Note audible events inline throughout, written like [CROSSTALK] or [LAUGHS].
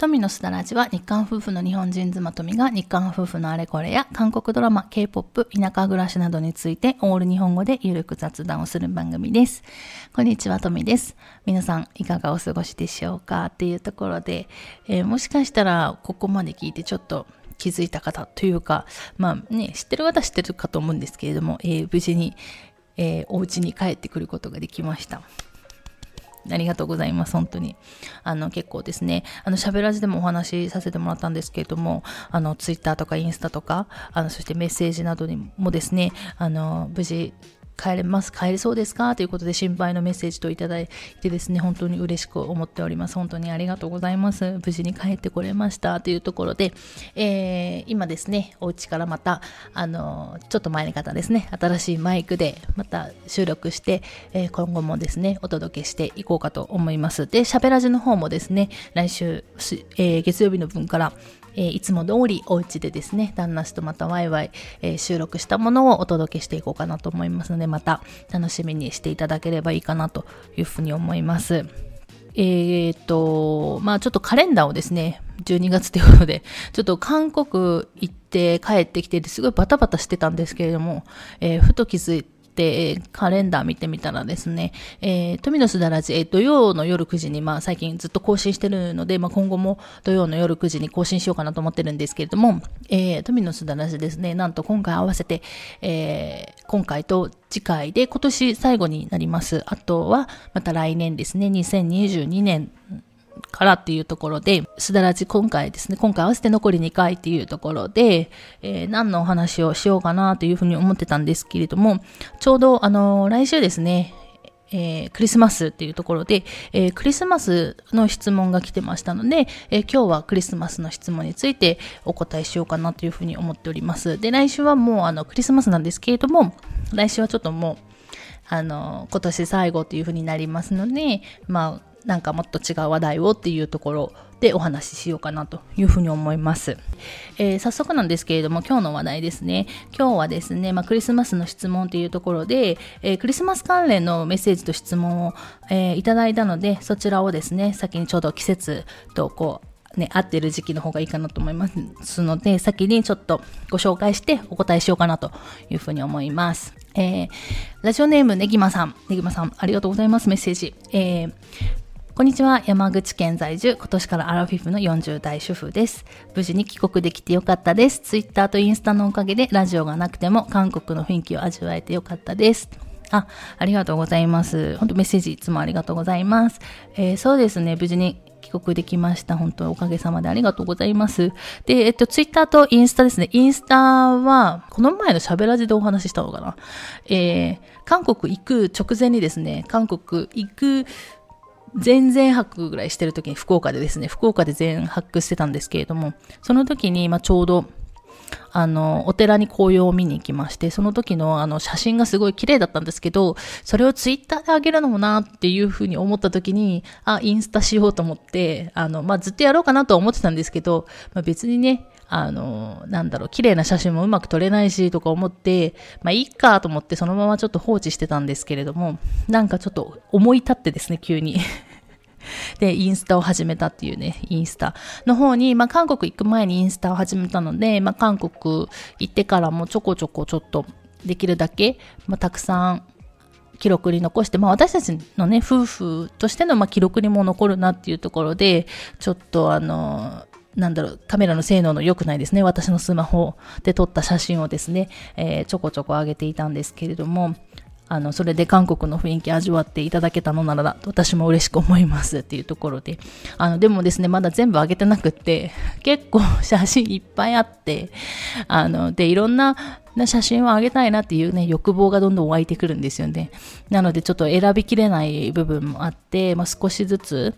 富のすだらじは日韓夫婦の日本人妻富が日韓夫婦のあれこれや韓国ドラマ、K-POP、田舎暮らしなどについてオール日本語でゆるく雑談をする番組です。こんにちは、富です。皆さんいかがお過ごしでしょうか？っていうところで、えー、もしかしたらここまで聞いてちょっと気づいた方というか、まあね、知ってる方知ってるかと思うんですけれども、えー、無事に、えー、お家に帰ってくることができました。ありがとうございます、本当に。あの、結構ですね、あの、喋らずでもお話しさせてもらったんですけれども、あの、ツイッターとかインスタとか、あの、そしてメッセージなどにもですね、あの、無事、帰れます帰れそうですか？ということで心配のメッセージといただいてですね、本当に嬉しく思っております。本当にありがとうございます。無事に帰ってこれましたというところで、えー、今ですね、お家からまた、あの、ちょっと前に方ですね、新しいマイクでまた収録して、えー、今後もですね、お届けしていこうかと思います。で、喋らじの方もですね、来週、えー、月曜日の分から、えー、いつも通りお家でですね、旦那氏とまたワイワイ、えー、収録したものをお届けしていこうかなと思いますので、また楽しみにしていただければいいかなというふうに思います。えっ、と、まあちょっとカレンダーをですね、12月ということで、ちょっと韓国行って帰ってきてすごいバタバタしてたんですけれども、えー、ふと気づいて、で、カレンダー見てみたらですね、えー、富野すだらじ、えー、土曜の夜9時に、まあ最近ずっと更新してるので、まあ今後も土曜の夜9時に更新しようかなと思ってるんですけれども、えー、富野すだらじですね、なんと今回合わせて、えー、今回と次回で今年最後になります。あとは、また来年ですね、2022年からっていうところで、すだらじ今回ですね、今回合わせて残り2回っていうところで、えー、何のお話をしようかなというふうに思ってたんですけれども、ちょうどあのー、来週ですね、えー、クリスマスっていうところで、えー、クリスマスの質問が来てましたので、えー、今日はクリスマスの質問についてお答えしようかなというふうに思っております。で、来週はもうあのクリスマスなんですけれども、来週はちょっともう、あの、今年最後というふうになりますので、まあ、なんかもっと違う話題をっていうところでお話ししようかなというふうに思います。えー、早速なんですけれども今日の話題ですね。今日はですね、まあ、クリスマスの質問というところで、えー、クリスマス関連のメッセージと質問を、えー、いただいたのでそちらをですね、先にちょうど季節とこうね、合ってる時期の方がいいかなと思いますので、先にちょっとご紹介してお答えしようかなというふうに思います。えー、ラジオネームねぎまさん、ねぎまさん、ありがとうございます、メッセージ。えー、こんにちは。山口県在住、今年からアラフィフの40代主婦です。無事に帰国できてよかったです。ツイッターとインスタのおかげでラジオがなくても韓国の雰囲気を味わえてよかったです。あ、ありがとうございます。本当メッセージいつもありがとうございます。えー、そうですね、無事に帰国できました。本当おかげさまでありがとうございます。で、えっと、ツイッターとインスタですね。インスタは、この前の喋らじでお話ししたのかな。えー、韓国行く直前にですね、韓国行く全然泊ぐらいしてる時に福岡でですね、福岡で全泊してたんですけれども、その時に、まあ、ちょうど、あの、お寺に紅葉を見に行きまして、その時のあの写真がすごい綺麗だったんですけど、それをツイッターであげるのもなっていうふうに思った時に、あ、インスタしようと思って、あの、まあ、ずっとやろうかなとは思ってたんですけど、まあ、別にね、あの、なんだろう、綺麗な写真もうまく撮れないしとか思って、まあいいかと思ってそのままちょっと放置してたんですけれども、なんかちょっと思い立ってですね、急に。[LAUGHS] で、インスタを始めたっていうね、インスタ。の方に、まあ韓国行く前にインスタを始めたので、まあ韓国行ってからもちょこちょこちょっとできるだけ、まあたくさん記録に残して、まあ私たちのね、夫婦としてのま記録にも残るなっていうところで、ちょっとあの、なんだろう、カメラの性能の良くないですね。私のスマホで撮った写真をですね、えー、ちょこちょこ上げていたんですけれども、あの、それで韓国の雰囲気味わっていただけたのなら私も嬉しく思いますっていうところで。あの、でもですね、まだ全部上げてなくって、[LAUGHS] 結構写真いっぱいあって、あの、で、いろんな写真を上げたいなっていうね、欲望がどんどん湧いてくるんですよね。なのでちょっと選びきれない部分もあって、まあ、少しずつ、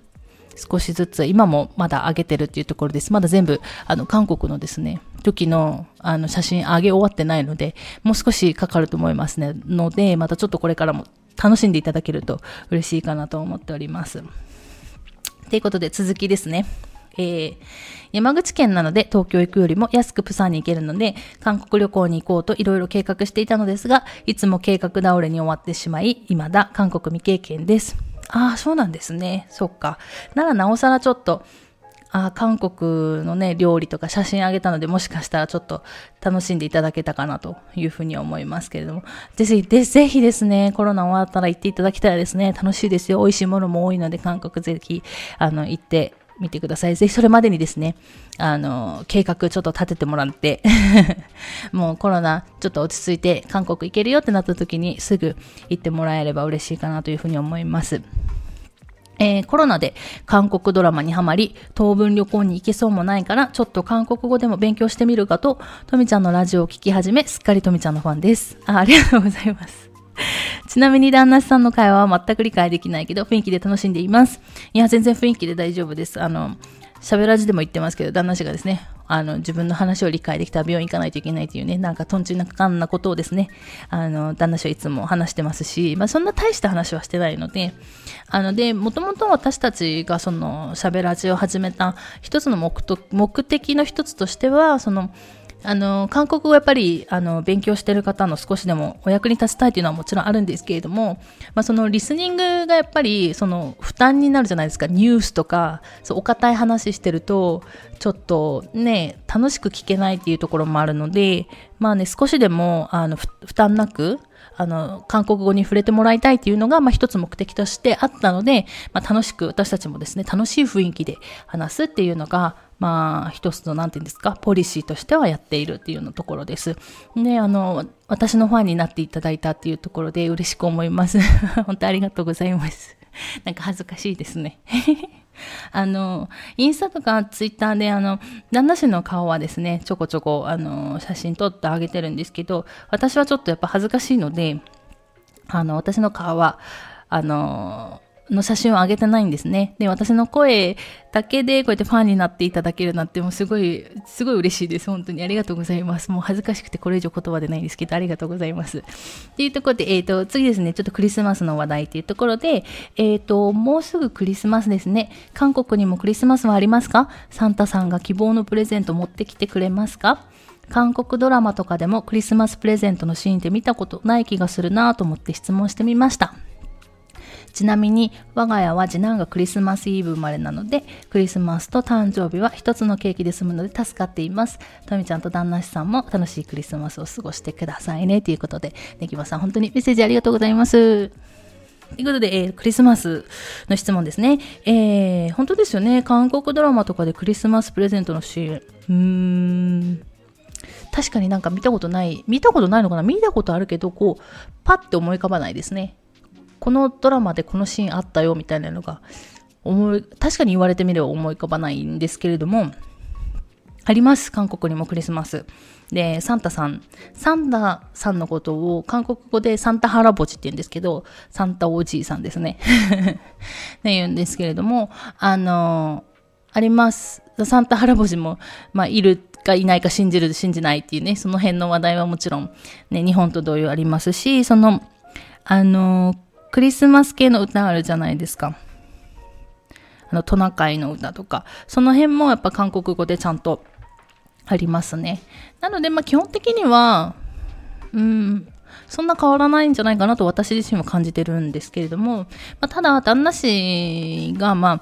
少しずつ、今もまだ上げてるっていうところです。まだ全部、あの、韓国のですね、時の、あの、写真上げ終わってないので、もう少しかかると思いますね。ので、またちょっとこれからも楽しんでいただけると嬉しいかなと思っております。ということで、続きですね。えー、山口県なので東京行くよりも安くプサンに行けるので、韓国旅行に行こうといろいろ計画していたのですが、いつも計画倒れに終わってしまい、未だ韓国未経験です。ああ、そうなんですね。そっか。ならなおさらちょっと、あ韓国のね、料理とか写真あげたので、もしかしたらちょっと楽しんでいただけたかなというふうに思いますけれども。ぜひ、でぜひですね、コロナ終わったら行っていただきたいですね。楽しいですよ。美味しいものも多いので、韓国ぜひ、あの、行ってみてください。ぜひそれまでにですね、あの、計画ちょっと立ててもらって、[LAUGHS] もうコロナちょっと落ち着いて韓国行けるよってなった時にすぐ行ってもらえれば嬉しいかなというふうに思います。えー、コロナで韓国ドラマにハマり、当分旅行に行けそうもないから、ちょっと韓国語でも勉強してみるかと、とみちゃんのラジオを聞き始め、すっかりとみちゃんのファンです。あありがとうございます。ちなみに旦那さんの会話は全く理解できないけど、雰囲気で楽しんでいます。いや、全然雰囲気で大丈夫です。あの、喋らずでも言ってますけど、旦那氏がですね、あの、自分の話を理解できたら病院行かないといけないというね、なんかとんちなかんなことをですね、あの、旦那氏はいつも話してますし、まあそんな大した話はしてないので、あので、もともと私たちがその、喋らじを始めた一つの目目的の一つとしては、その、あの、韓国語やっぱり、あの、勉強してる方の少しでもお役に立ちたいというのはもちろんあるんですけれども、まあ、そのリスニングがやっぱり、その、負担になるじゃないですか。ニュースとか、そう、お堅い話してると、ちょっとね、楽しく聞けないっていうところもあるので、まあね、少しでも、あの、負担なく、あの、韓国語に触れてもらいたいっていうのが、まあ一つ目的としてあったので、まあ楽しく私たちもですね、楽しい雰囲気で話すっていうのが、まあ、一つの、なんていうんですか、ポリシーとしてはやっているっていうようなところです。で、あの、私のファンになっていただいたっていうところで嬉しく思います。[LAUGHS] 本当ありがとうございます。[LAUGHS] なんか恥ずかしいですね。[LAUGHS] あの、インスタとかツイッターで、あの、旦那氏の顔はですね、ちょこちょこ、あの、写真撮ってあげてるんですけど、私はちょっとやっぱ恥ずかしいので、あの、私の顔は、あの、の写真を上げてないんですね。で、私の声だけでこうやってファンになっていただけるなんてもうすごい、すごい嬉しいです。本当にありがとうございます。もう恥ずかしくてこれ以上言葉でないんですけど、ありがとうございます。っていうところで、えっ、ー、と、次ですね、ちょっとクリスマスの話題っていうところで、えっ、ー、と、もうすぐクリスマスですね。韓国にもクリスマスはありますか？サンタさんが希望のプレゼント持ってきてくれますか？韓国ドラマとかでもクリスマスプレゼントのシーンって見たことない気がするなと思って質問してみました。ちなみに我が家は次男がクリスマスイブ生まれなのでクリスマスと誕生日は一つのケーキで済むので助かっていますとみちゃんと旦那さんも楽しいクリスマスを過ごしてくださいねということでねぎまさん本当にメッセージありがとうございますということで、えー、クリスマスの質問ですね。えー、本当ですよね。韓国ドラマとかでクリスマスプレゼントのシーン。うーん。確かになんか見たことない、見たことないのかな見たことあるけど、こう、パッて思い浮かばないですね。このドラマでこのシーンあったよみたいなのが思い、確かに言われてみれば思い浮かばないんですけれども、あります。韓国にもクリスマス。で、サンタさん。サンタさんのことを韓国語でサンタハラボチって言うんですけど、サンタおじいさんですね。[LAUGHS] って言うんですけれども、あの、あります。サンタハラボチも、まあ、いるかいないか信じる、信じないっていうね、その辺の話題はもちろん、ね、日本と同様ありますし、その、あの、クリスマス系の歌あるじゃないですか。あの、トナカイの歌とか、その辺もやっぱ韓国語でちゃんとありますね。なので、まあ基本的には、うん、そんな変わらないんじゃないかなと私自身も感じてるんですけれども、まあ、ただ、旦那氏が、まあ、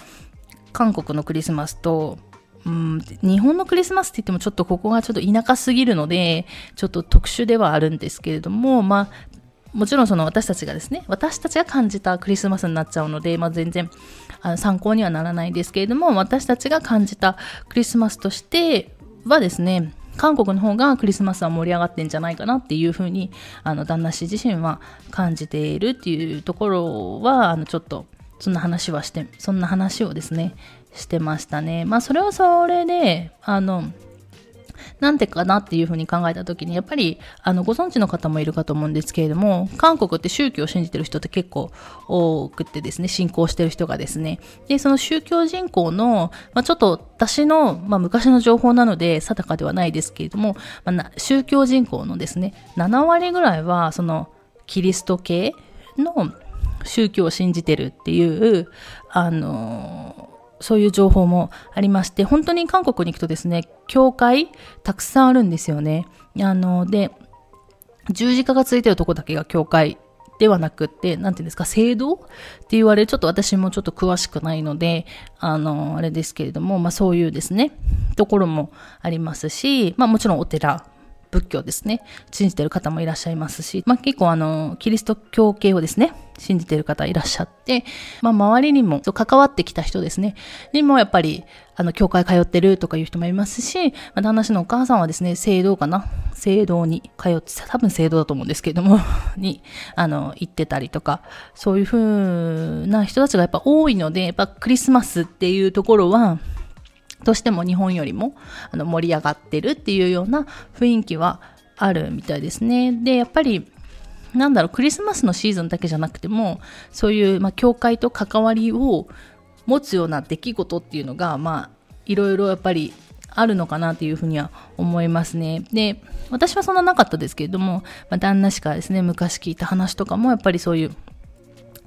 韓国のクリスマスと、うん、日本のクリスマスって言ってもちょっとここがちょっと田舎すぎるので、ちょっと特殊ではあるんですけれども、まあ、もちろんその私たちがですね、私たちが感じたクリスマスになっちゃうので、まあ、全然あの参考にはならないですけれども、私たちが感じたクリスマスとしてはですね、韓国の方がクリスマスは盛り上がってんじゃないかなっていうふうに、あの、旦那氏自身は感じているっていうところは、あの、ちょっと、そんな話はして、そんな話をですね、してましたね。まあ、それはそれで、あの、なんでかなっていうふうに考えた時に、やっぱり、あの、ご存知の方もいるかと思うんですけれども、韓国って宗教を信じてる人って結構多くてですね、信仰してる人がですね、で、その宗教人口の、まあ、ちょっと私の、まあ、昔の情報なので定かではないですけれども、まあ、宗教人口のですね、7割ぐらいは、その、キリスト系の宗教を信じてるっていう、あのそういう情報もありまして、本当に韓国に行くとですね、教会たくさんあるんですよね。あの、で、十字架がついてるとこだけが教会ではなくって、なんていうんですか、制度って言われる、ちょっと私もちょっと詳しくないので、あの、あれですけれども、まあそういうですね、ところもありますし、まあもちろんお寺仏教ですね、信じてる方もいらっしゃいますし、まあ、結構あの、キリスト教系をですね、信じてる方いらっしゃって、まあ、周りにも、関わってきた人ですね、にもやっぱり、あの、教会通ってるとかいう人もいますし、まあ、旦那氏のお母さんはですね、聖堂かな？聖堂に通って、多分聖堂だと思うんですけれども [LAUGHS] に、あの、行ってたりとか、そういう風な人たちがやっぱ多いので、やっぱクリスマスっていうところは、としても日本よりもあの盛り上がってるっていうような雰囲気はあるみたいですね。で、やっぱりなんだろう、クリスマスのシーズンだけじゃなくても、そういう、まあ、教会と関わりを持つような出来事っていうのが、まあ、いろいろやっぱりあるのかなというふうには思いますね。で、私はそんななかったですけれども、まあ、旦那しかですね、昔聞いた話とかも、やっぱりそういう、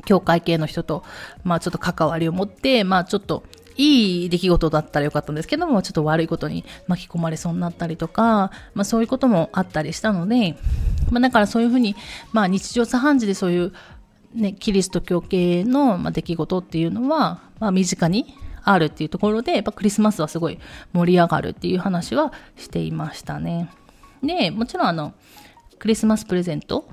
教会系の人と、まあちょっと関わりを持って、まあちょっといい出来事だったらよかったんですけども、ちょっと悪いことに巻き込まれそうになったりとか、まあそういうこともあったりしたので、まあだからそういうふうに、まあ日常茶飯事でそういうね、キリスト教系の、ま、出来事っていうのは、まあ身近にあるっていうところで、やっぱクリスマスはすごい盛り上がるっていう話はしていましたね。で、もちろんあの、クリスマスプレゼント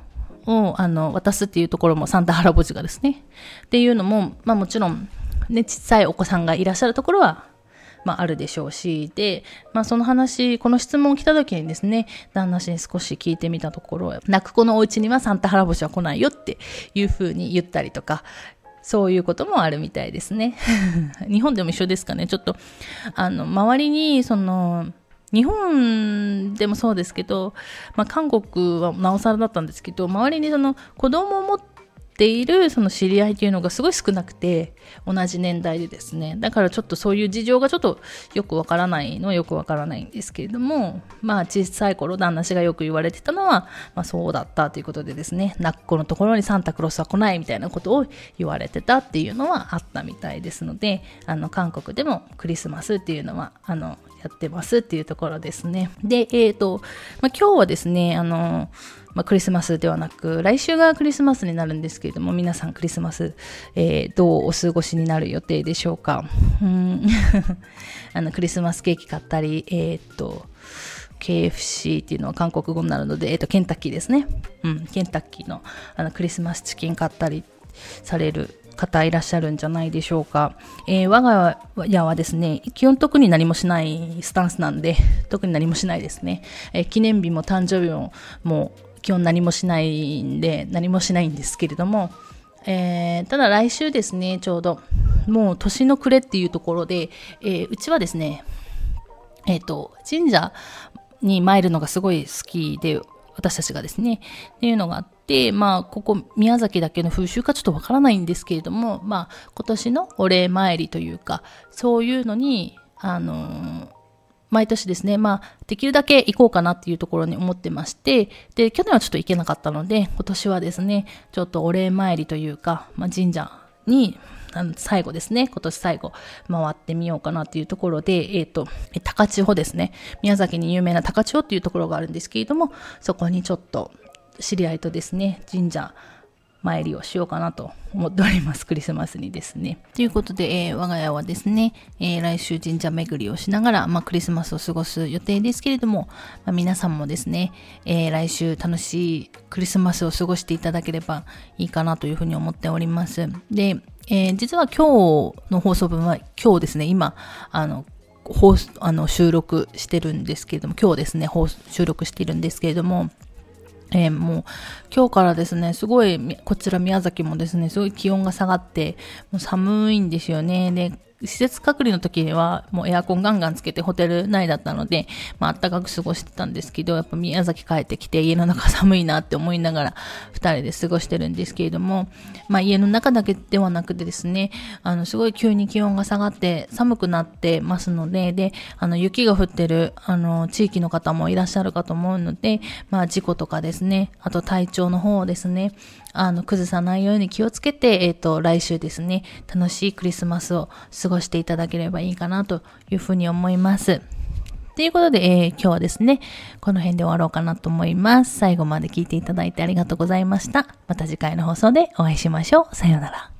をあの渡すっていうところもサンタハラボジがですね。っていうのも、まあもちろんね、小さいお子さんがいらっしゃるところは、まあ、あるでしょうし、で、まあ、その話、この質問を来た時にですね、旦那氏に少し聞いてみたところ、泣く子のお家にはサンタハラボシは来ないよっていうふうに言ったりとか、そういうこともあるみたいですね。[LAUGHS] 日本でも一緒ですかね。ちょっと、あの、周りに、その、日本でもそうですけど、まあ、韓国はなおさらだったんですけど、周りにその子供を持ってているその知り合いというのがすごい少なくて、同じ年代でですね。だからちょっとそういう事情がちょっとよくわからないのはよくわからないんですけれども、まあ小さい頃旦那氏がよく言われてたのは、まあそうだったということでですね、泣っこのところにサンタクロースは来ないみたいなことを言われてたっていうのはあったみたいですので、あの韓国でもクリスマスっていうのは、あの、やってますっていうところですね。で、えっ、ー、と、まあ、今日はですね、あの、まあ、クリスマスではなく、来週がクリスマスになるんですけれども、皆さんクリスマス、えー、どうお過ごしになる予定でしょうか。うん [LAUGHS] あのクリスマスケーキ買ったり、えー、っと、KFC っていうのは韓国語になるので、えー、と、ケンタッキーですね。うん、ケンタッキーのあのクリスマスチキン買ったりされる方いらっしゃるんじゃないでしょうか。えー、我が家はですね、基本特に何もしないスタンスなんで、[LAUGHS] 特に何もしないですね。えー、記念日も誕生日ももう基本何もしないんで、何もしないんですけれども、えー、ただ来週ですね、ちょうど、もう年の暮れっていうところで、え、うちはですね、えっ、と、神社に参るのがすごい好きで、私たちがですね、っていうのがあって、まあ、ここ宮崎だけの風習かちょっとわからないんですけれども、まあ、今年のお礼参りというか、そういうのに、あのー毎年ですね、まあ、できるだけ行こうかなっていうところに思ってまして、で、去年はちょっと行けなかったので、今年はですね、ちょっとお礼参りというか、まあ、神社に、あの最後ですね、今年最後回ってみようかなっていうところで、えっ、ー、と、高千穂ですね、宮崎に有名な高千穂っていうところがあるんですけれども、そこにちょっと知り合いとですね、神社参りをしようかなと思っております。クリスマスにですね。ということで、えー、我が家はですね、えー、来週神社巡りをしながら、まあ、クリスマスを過ごす予定ですけれども、まあ、皆さんもですね、えー、来週楽しいクリスマスを過ごしていただければいいかなというふうに思っております。で、え実は今日の放送分は今日ですね、今、あの、放あの収録してるんですけれども、今日ですね、収録してるんですけれども、えー、もう今日からですね、すごい、こちら宮崎もですね、すごい気温が下がって、もう寒いんですよね。で、施設隔離の時はもうエアコンガンガンつけてホテル内だったので、まあ暖かく過ごしてたんですけど、やっぱ宮崎帰ってきて家の中寒いなって思いながら二人で過ごしてるんですけれども、まあ家の中だけではなくてですね、あのすごい急に気温が下がって寒くなってますので、で、あの雪が降ってるあの地域の方もいらっしゃるかと思うので、まあ事故とかですね、あと体調の方ですね、あの崩さないように気をつけて、えっ、ー、と来週ですね、楽しいクリスマスを過ごしていただければいいかなというふうに思います。ということで、えー、今日はですね、この辺で終わろうかなと思います。最後まで聞いていただいてありがとうございました。また次回の放送でお会いしましょう。さようなら。